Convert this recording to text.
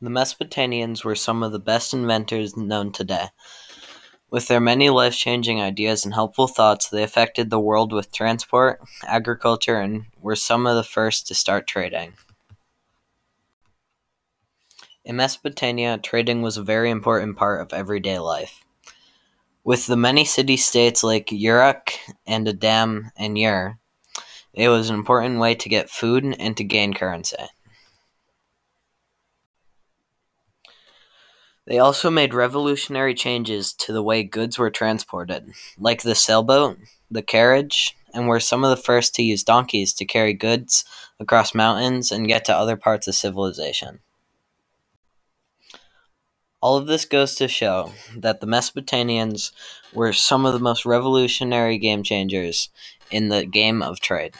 The Mesopotamians were some of the best inventors known today. With their many life changing ideas and helpful thoughts, they affected the world with transport, agriculture, and were some of the first to start trading. In Mesopotamia, trading was a very important part of everyday life. With the many city states like Uruk and Adam and Ur, it was an important way to get food and to gain currency. They also made revolutionary changes to the way goods were transported, like the sailboat, the carriage, and were some of the first to use donkeys to carry goods across mountains and get to other parts of civilization. All of this goes to show that the Mesopotamians were some of the most revolutionary game changers in the game of trade.